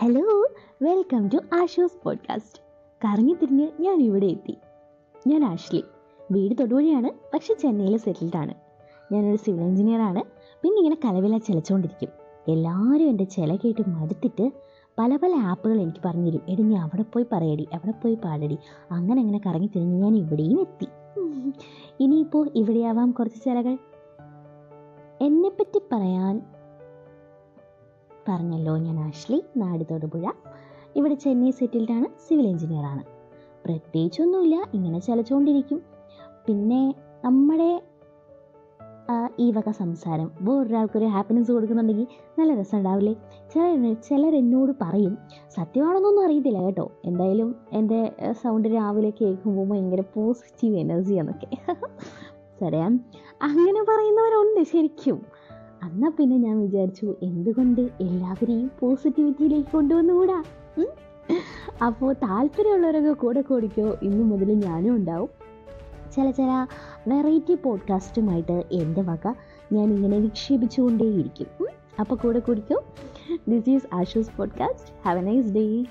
Hello welcome to Ashu's podcast കറങ്ങി തിരിഞ്ഞ് ഞാൻ ഇവിടെ എത്തി. ഞാൻ ആഷ്ലി. വീട് തൊടുവഴിയാണ് പക്ഷെ ചെന്നൈയിൽ സെറ്റിൽഡ് ആണ്. ഞാനൊരു സിവിൽ എഞ്ചിനീയറാണ് പിന്നെ ഇങ്ങനെ കലവില ചിലച്ചുകൊണ്ടിരിക്കും എല്ലാവരും എന്റെ ചില കേട്ട് മടുത്തിട്ട് പല പല ആപ്പുകൾ എനിക്ക് പറഞ്ഞു തരും. എടി ഞാൻ അവിടെ പോയി പറയടി അവിടെ പോയി പാടടി. അങ്ങനെ അങ്ങനെ കറങ്ങി തിരിഞ്ഞ് ഞാൻ ഇവിടെയും എത്തി. ഇനിയിപ്പോൾ ഇവിടെയാവാം കുറച്ച് ചിലകൾ. എന്നെപ്പറ്റി പറയാൻ പറഞ്ഞല്ലോ ഞാൻ ആഷ്ലി നാട് തൊടുപുഴ ഇവിടെ ചെന്നൈ സെറ്റിൽഡാണ് സിവിൽ എഞ്ചിനീയറാണ്. പ്രത്യേകിച്ചൊന്നുമില്ല ഇങ്ങനെ ചലച്ചുകൊണ്ടിരിക്കും പിന്നെ നമ്മുടെ ഈ വക സംസാരം. വേറൊരാൾക്കൊരു ഹാപ്പിനെസ് കൊടുക്കുന്നുണ്ടെങ്കിൽ നല്ല രസം ഉണ്ടാവില്ലേ ചില ചിലർ എന്നോട് പറയും സത്യമാണെന്നൊന്നും അറിയത്തില്ല കേട്ടോ. എന്തായാലും എന്റെ സൗണ്ട് രാവിലെ കേൾക്കുമ്പോൾ ഭയങ്കര പോസിറ്റീവ് എനർജിയാന്നൊക്കെ ശരിയാ അങ്ങനെ പറയുന്നവരുണ്ട് ശരിക്കും. എന്നാൽ പിന്നെ ഞാൻ വിചാരിച്ചു എന്തുകൊണ്ട് എല്ലാവരെയും പോസിറ്റിവിറ്റിയിലേക്ക് കൊണ്ടുവന്നുകൂടാ? അപ്പോൾ താല്പര്യമുള്ളവരൊക്കെ കൂടെ കൂടിക്കോ ഇന്നു മുതൽ ഞാനും ഉണ്ടാവും. ചില ചില വെറൈറ്റി പോഡ്കാസ്റ്റുമായിട്ട് എന്റെ വക ഞാൻ ഇങ്ങനെ നിക്ഷേപിച്ചുകൊണ്ടേയിരിക്കും അപ്പോൾ കൂടെ കൂടിക്കോ. This is Ashu's podcast have a nice day